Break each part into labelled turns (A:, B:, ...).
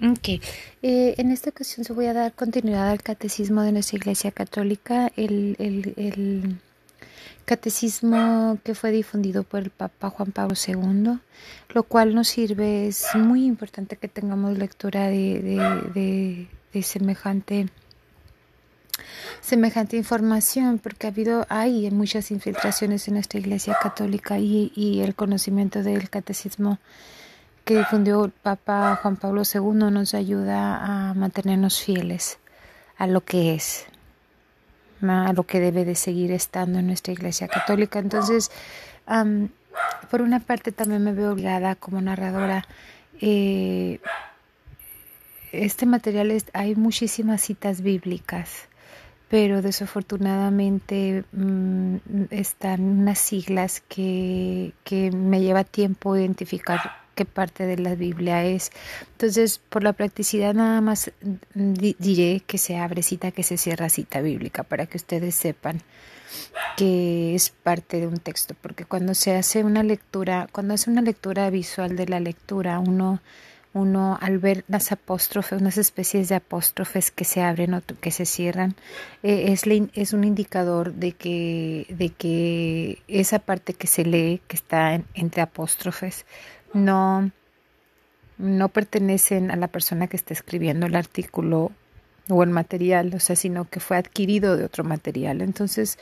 A: Ok, eh, en esta ocasión se voy a dar continuidad al catecismo de nuestra Iglesia Católica, el, catecismo que fue difundido por el Papa Juan Pablo II, lo cual nos sirve, es muy importante que tengamos lectura de, de, de, de semejante semejante información porque ha habido hay muchas infiltraciones en nuestra iglesia católica y el conocimiento del catecismo que difundió el Papa Juan Pablo II nos ayuda a mantenernos fieles a lo que es, a lo que debe de seguir estando en nuestra Iglesia Católica. Entonces, por una parte también me veo obligada como narradora. Eh, este material es, hay muchísimas citas bíblicas, pero desafortunadamente mmm, están unas siglas que, que me lleva tiempo identificar qué parte de la Biblia es. Entonces, por la practicidad nada más diré que se abre cita, que se cierra cita bíblica, para que ustedes sepan que es parte de un texto, porque cuando se hace una lectura, cuando hace una lectura visual de la lectura, uno uno al ver las apóstrofes, unas especies de apóstrofes que se abren o que se cierran, eh, es, es, un indicador de que, de que esa parte que se lee, que está en, entre apóstrofes, no, no pertenecen a la persona que está escribiendo el artículo o el material, o sea, sino que fue adquirido de otro material. Entonces,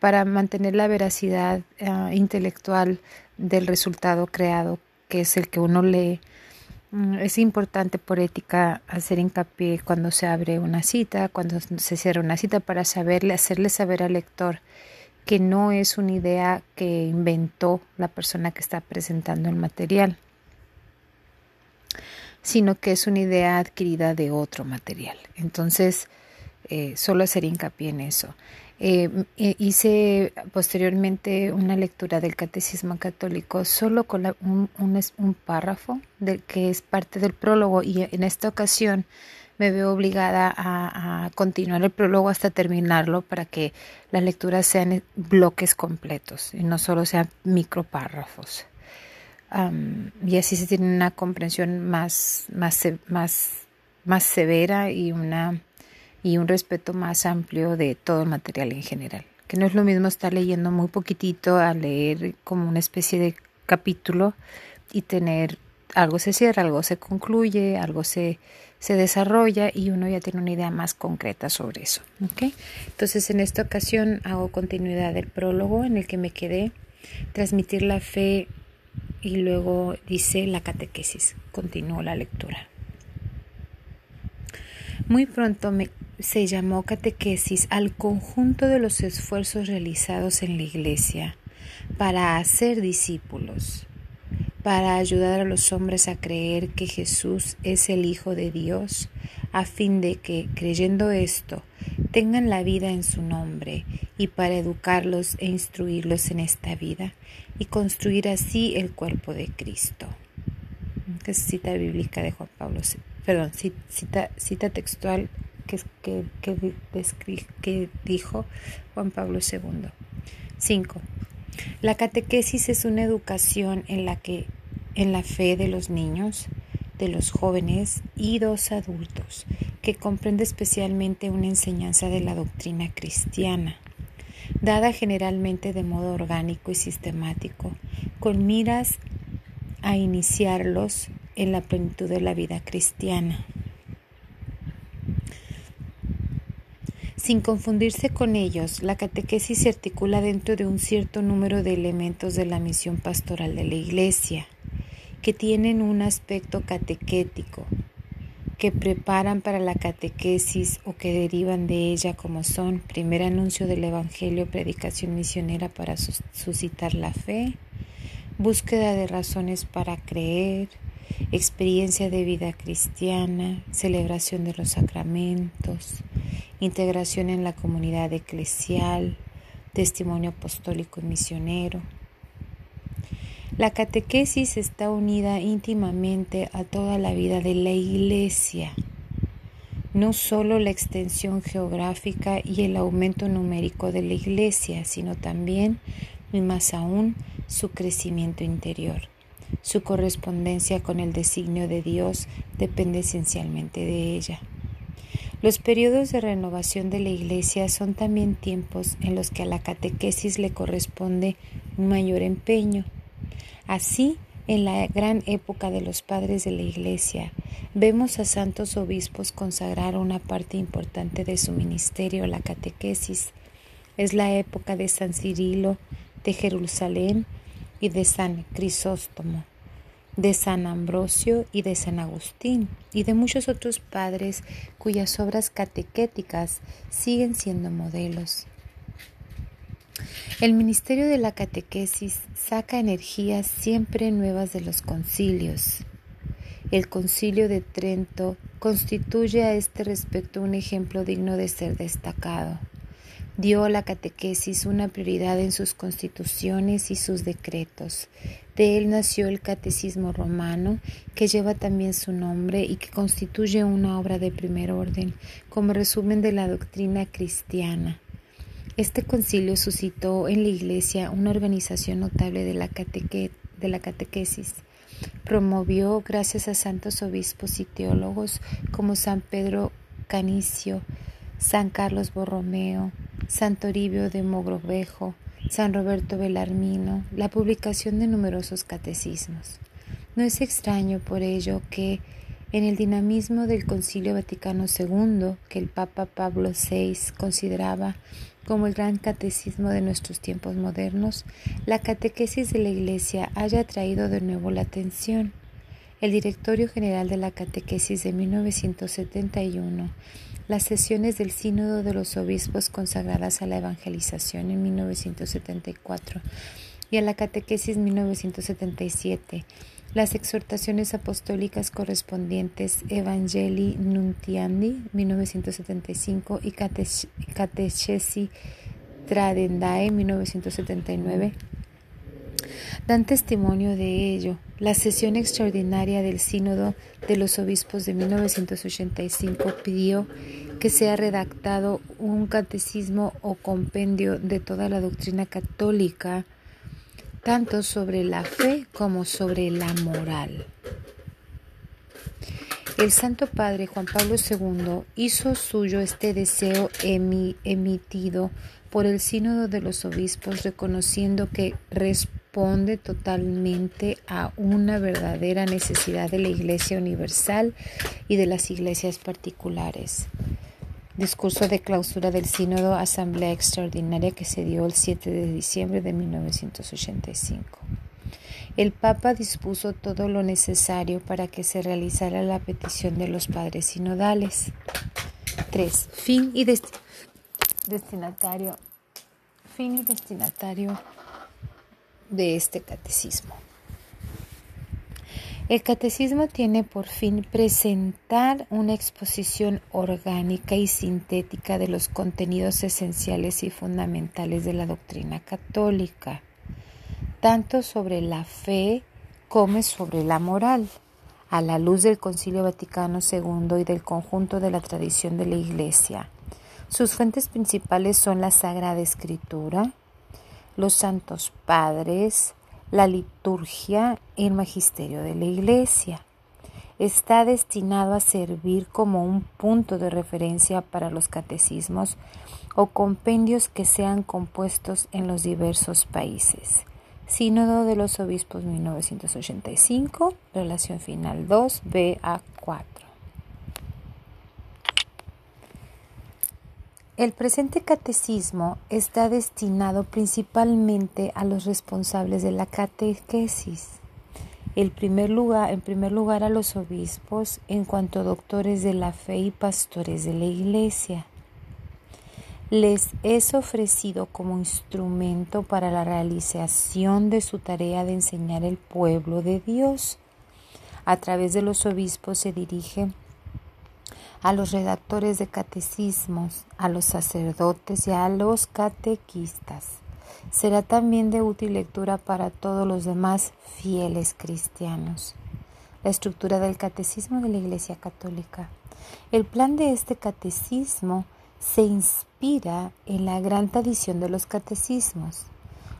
A: para mantener la veracidad uh, intelectual del resultado creado, que es el que uno lee, mm, es importante por ética hacer hincapié cuando se abre una cita, cuando se cierra una cita, para saberle, hacerle saber al lector que no es una idea que inventó la persona que está presentando el material, sino que es una idea adquirida de otro material. Entonces, eh, solo hacer hincapié en eso. Eh, hice posteriormente una lectura del Catecismo Católico solo con un, un, párrafo del que es parte del prólogo y en esta ocasión me veo obligada a, a, continuar el prólogo hasta terminarlo para que las lecturas sean bloques completos y no solo sean micropárrafos. Um, y así se tiene una comprensión más, más, más, más severa y, una, y un respeto más amplio de todo el material en general. Que no es lo mismo estar leyendo muy poquitito a leer como una especie de capítulo y tener algo se cierra, algo se concluye, algo se, se desarrolla y uno ya tiene una idea más concreta sobre eso. ¿okay? Entonces en esta ocasión hago continuidad del prólogo en el que me quedé, transmitir la fe y luego dice la catequesis. Continúo la lectura. Muy pronto se llamó catequesis al conjunto de los esfuerzos realizados en la Iglesia para hacer discípulos para ayudar a los hombres a creer que Jesús es el Hijo de Dios, a fin de que, creyendo esto, tengan la vida en su nombre, y para educarlos e instruirlos en esta vida, y construir así el cuerpo de Cristo. Es cita bíblica de Juan Pablo, perdón, cita, cita textual que, que, que, que dijo Juan Pablo II. 5. La catequesis es una educación en la que en la fe de los niños, de los jóvenes y dos adultos, que comprende especialmente una enseñanza de la doctrina cristiana, dada generalmente de modo orgánico y sistemático, con miras a iniciarlos en la plenitud de la vida cristiana. Sin confundirse con ellos, la catequesis se articula dentro de un cierto número de elementos de la misión pastoral de la Iglesia, que tienen un aspecto catequético, que preparan para la catequesis o que derivan de ella como son primer anuncio del Evangelio, predicación misionera para suscitar la fe, búsqueda de razones para creer, experiencia de vida cristiana, celebración de los sacramentos, integración en la comunidad eclesial, testimonio apostólico y misionero. La catequesis está unida íntimamente a toda la vida de la Iglesia, no solo la extensión geográfica y el aumento numérico de la Iglesia, sino también, y más aún, su crecimiento interior. Su correspondencia con el designio de Dios depende esencialmente de ella. Los periodos de renovación de la Iglesia son también tiempos en los que a la catequesis le corresponde un mayor empeño. Así, en la gran época de los padres de la Iglesia, vemos a santos obispos consagrar una parte importante de su ministerio a la catequesis. Es la época de San Cirilo, de Jerusalén y de San Crisóstomo, de San Ambrosio y de San Agustín, y de muchos otros padres cuyas obras catequéticas siguen siendo modelos. El ministerio de la catequesis saca energías siempre nuevas de los concilios. El concilio de Trento constituye a este respecto un ejemplo digno de ser destacado. Dio a la catequesis una prioridad en sus constituciones y sus decretos. De él nació el Catecismo romano, que lleva también su nombre y que constituye una obra de primer orden, como resumen de la doctrina cristiana. Este concilio suscitó en la Iglesia una organización notable de la, de la catequesis. Promovió, gracias a santos obispos y teólogos como San Pedro Canicio, San Carlos Borromeo, San Toribio de Mogrovejo, San Roberto Belarmino, la publicación de numerosos catecismos. No es extraño por ello que en el dinamismo del Concilio Vaticano II, que el Papa Pablo VI consideraba como el gran catecismo de nuestros tiempos modernos, la catequesis de la Iglesia haya atraído de nuevo la atención. El Directorio General de la Catequesis de 1971, las sesiones del Sínodo de los Obispos consagradas a la evangelización en 1974 y a la Catequesis 1977, las exhortaciones apostólicas correspondientes Evangelii Nuntiandi 1975 y Catechesi Tradendae 1979 dan testimonio de ello. La sesión extraordinaria del Sínodo de los Obispos de 1985 pidió que sea redactado un catecismo o compendio de toda la doctrina católica tanto sobre la fe como sobre la moral. El Santo Padre Juan Pablo II hizo suyo este deseo emitido por el Sínodo de los Obispos, reconociendo que responde totalmente a una verdadera necesidad de la Iglesia Universal y de las iglesias particulares. Discurso de clausura del Sínodo Asamblea Extraordinaria que se dio el 7 de diciembre de 1985. El Papa dispuso todo lo necesario para que se realizara la petición de los padres sinodales. 3. Fin y destinatario. Fin y destinatario de este catecismo. El catecismo tiene por fin presentar una exposición orgánica y sintética de los contenidos esenciales y fundamentales de la doctrina católica, tanto sobre la fe como sobre la moral, a la luz del Concilio Vaticano II y del conjunto de la tradición de la Iglesia. Sus fuentes principales son la Sagrada Escritura, los santos padres, la liturgia y el magisterio de la Iglesia. Está destinado a servir como un punto de referencia para los catecismos o compendios que sean compuestos en los diversos países. Sínodo de los Obispos 1985, relación final 2, BA4. El presente catecismo está destinado principalmente a los responsables de la catequesis. Primer lugar, en primer lugar a los obispos en cuanto doctores de la fe y pastores de la iglesia. Les es ofrecido como instrumento para la realización de su tarea de enseñar el pueblo de Dios. A través de los obispos se dirige a los redactores de catecismos, a los sacerdotes y a los catequistas. Será también de útil lectura para todos los demás fieles cristianos. La estructura del catecismo de la Iglesia Católica. El plan de este catecismo se inspira en la gran tradición de los catecismos.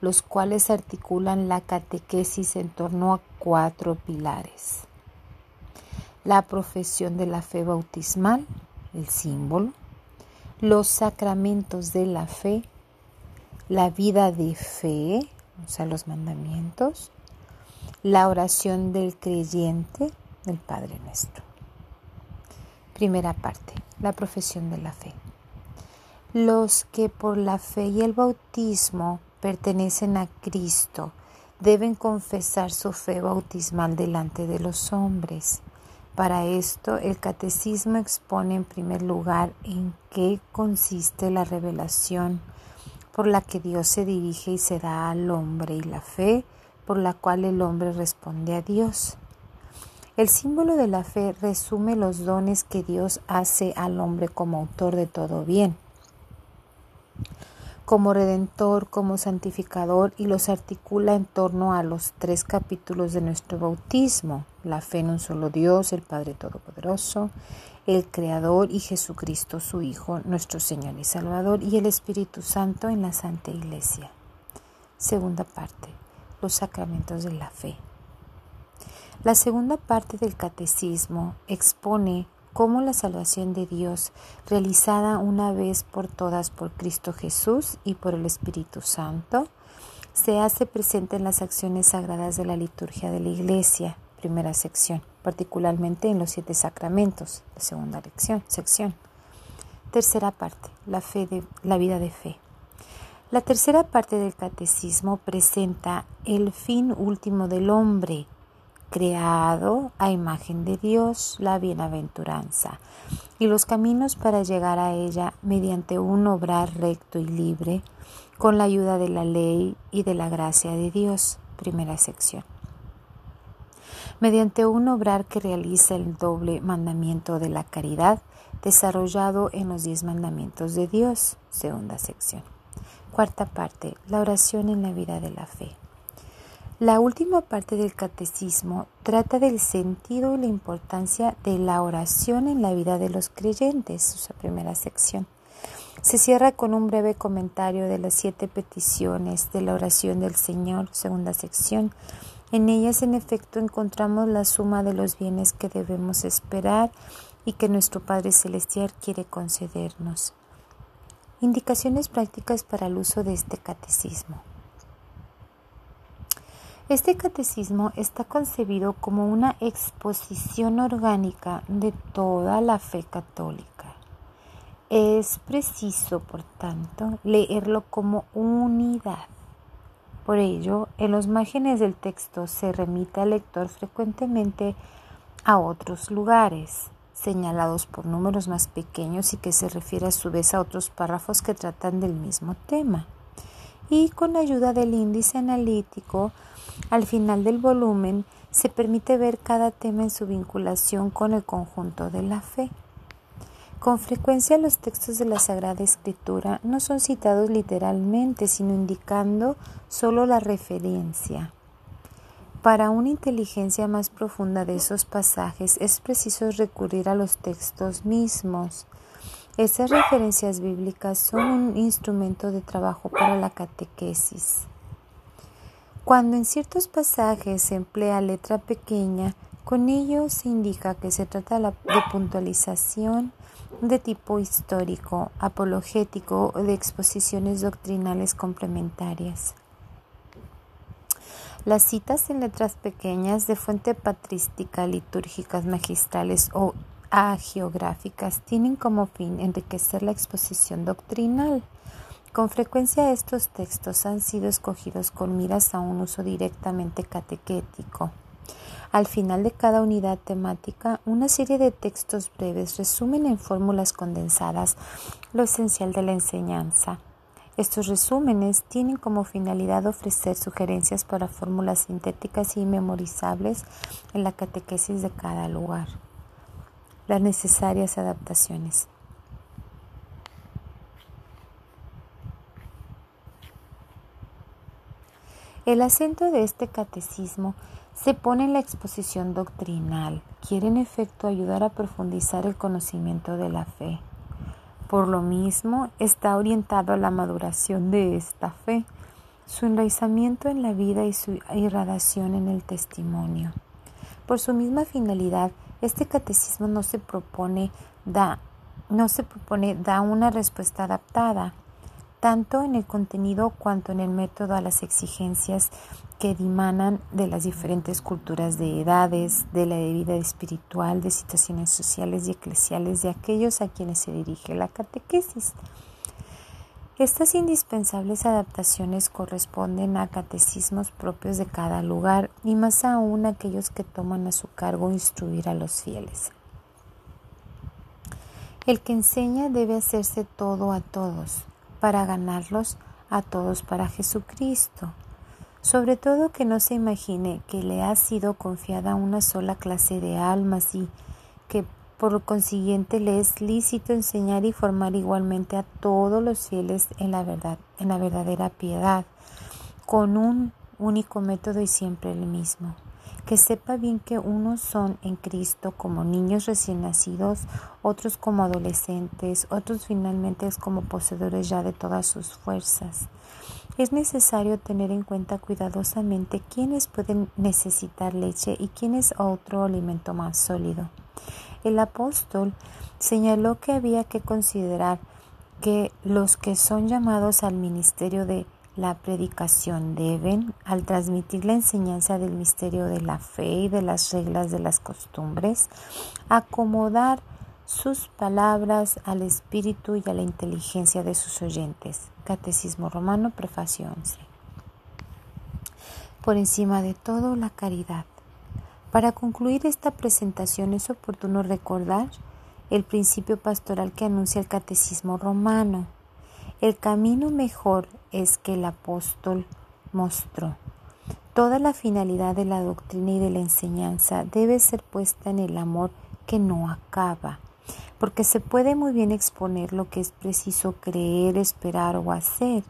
A: los cuales articulan la catequesis en torno a cuatro pilares. La profesión de la fe bautismal, el símbolo, los sacramentos de la fe, la vida de fe, o sea, los mandamientos, la oración del creyente, del Padre nuestro. Primera parte, la profesión de la fe. Los que por la fe y el bautismo pertenecen a Cristo deben confesar su fe bautismal delante de los hombres. Para esto, el catecismo expone en primer lugar en qué consiste la revelación por la que Dios se dirige y se da al hombre y la fe por la cual el hombre responde a Dios. El símbolo de la fe resume los dones que Dios hace al hombre como autor de todo bien como redentor, como santificador y los articula en torno a los tres capítulos de nuestro bautismo, la fe en un solo Dios, el Padre Todopoderoso, el Creador y Jesucristo su Hijo, nuestro Señor y Salvador, y el Espíritu Santo en la Santa Iglesia. Segunda parte, los sacramentos de la fe. La segunda parte del catecismo expone como la salvación de Dios, realizada una vez por todas por Cristo Jesús y por el Espíritu Santo, se hace presente en las acciones sagradas de la liturgia de la Iglesia, primera sección, particularmente en los siete sacramentos, segunda sección. Tercera parte, la, fe de, la vida de fe. La tercera parte del catecismo presenta el fin último del hombre, creado a imagen de Dios, la bienaventuranza, y los caminos para llegar a ella mediante un obrar recto y libre, con la ayuda de la ley y de la gracia de Dios. Primera sección. Mediante un obrar que realiza el doble mandamiento de la caridad, desarrollado en los diez mandamientos de Dios. Segunda sección. Cuarta parte. La oración en la vida de la fe. La última parte del catecismo trata del sentido y la importancia de la oración en la vida de los creyentes, su primera sección. Se cierra con un breve comentario de las siete peticiones de la oración del Señor, segunda sección. En ellas, en efecto, encontramos la suma de los bienes que debemos esperar y que nuestro Padre Celestial quiere concedernos. Indicaciones prácticas para el uso de este catecismo. Este catecismo está concebido como una exposición orgánica de toda la fe católica. Es preciso, por tanto, leerlo como unidad. Por ello, en los márgenes del texto se remite al lector frecuentemente a otros lugares, señalados por números más pequeños y que se refiere a su vez a otros párrafos que tratan del mismo tema. Y con ayuda del índice analítico, al final del volumen se permite ver cada tema en su vinculación con el conjunto de la fe. Con frecuencia los textos de la Sagrada Escritura no son citados literalmente, sino indicando solo la referencia. Para una inteligencia más profunda de esos pasajes es preciso recurrir a los textos mismos. Esas referencias bíblicas son un instrumento de trabajo para la catequesis. Cuando en ciertos pasajes se emplea letra pequeña, con ello se indica que se trata de puntualización de tipo histórico, apologético o de exposiciones doctrinales complementarias. Las citas en letras pequeñas de fuente patrística, litúrgicas, magistrales o agiográficas tienen como fin enriquecer la exposición doctrinal. Con frecuencia estos textos han sido escogidos con miras a un uso directamente catequético. Al final de cada unidad temática, una serie de textos breves resumen en fórmulas condensadas lo esencial de la enseñanza. Estos resúmenes tienen como finalidad ofrecer sugerencias para fórmulas sintéticas y memorizables en la catequesis de cada lugar. Las necesarias adaptaciones. El acento de este catecismo se pone en la exposición doctrinal, quiere en efecto ayudar a profundizar el conocimiento de la fe. Por lo mismo, está orientado a la maduración de esta fe. su enraizamiento en la vida y su irradiación en el testimonio. Por su misma finalidad, este catecismo no se propone da, no se propone da una respuesta adaptada, tanto en el contenido cuanto en el método a las exigencias que dimanan de las diferentes culturas de edades, de la vida espiritual, de situaciones sociales y eclesiales de aquellos a quienes se dirige la catequesis. Estas indispensables adaptaciones corresponden a catecismos propios de cada lugar y más aún aquellos que toman a su cargo instruir a los fieles. El que enseña debe hacerse todo a todos, para ganarlos a todos para Jesucristo. Sobre todo que no se imagine que le ha sido confiada una sola clase de almas y que por consiguiente, le es lícito enseñar y formar igualmente a todos los fieles en la verdad, en la verdadera piedad, con un único método y siempre el mismo. Que sepa bien que unos son en Cristo como niños recién nacidos, otros como adolescentes, otros finalmente como poseedores ya de todas sus fuerzas. Es necesario tener en cuenta cuidadosamente quiénes pueden necesitar leche y quiénes otro alimento más sólido. El apóstol señaló que había que considerar que los que son llamados al ministerio de la predicación deben, al transmitir la enseñanza del misterio de la fe y de las reglas de las costumbres, acomodar sus palabras al espíritu y a la inteligencia de sus oyentes. Catecismo Romano, prefacio 11. Por encima de todo, la caridad. Para concluir esta presentación es oportuno recordar el principio pastoral que anuncia el Catecismo romano. El camino mejor es que el apóstol mostró. Toda la finalidad de la doctrina y de la enseñanza debe ser puesta en el amor que no acaba, porque se puede muy bien exponer lo que es preciso creer, esperar o hacer,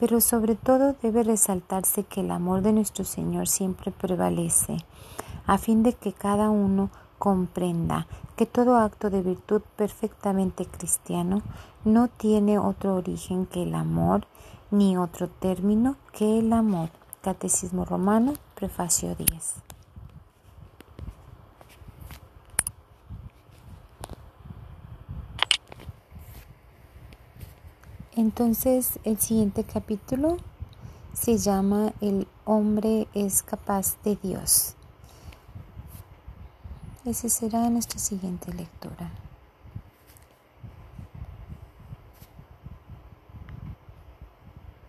A: pero sobre todo debe resaltarse que el amor de nuestro Señor siempre prevalece a fin de que cada uno comprenda que todo acto de virtud perfectamente cristiano no tiene otro origen que el amor, ni otro término que el amor. Catecismo Romano, Prefacio 10. Entonces el siguiente capítulo se llama El hombre es capaz de Dios. Esa será nuestra siguiente lectura.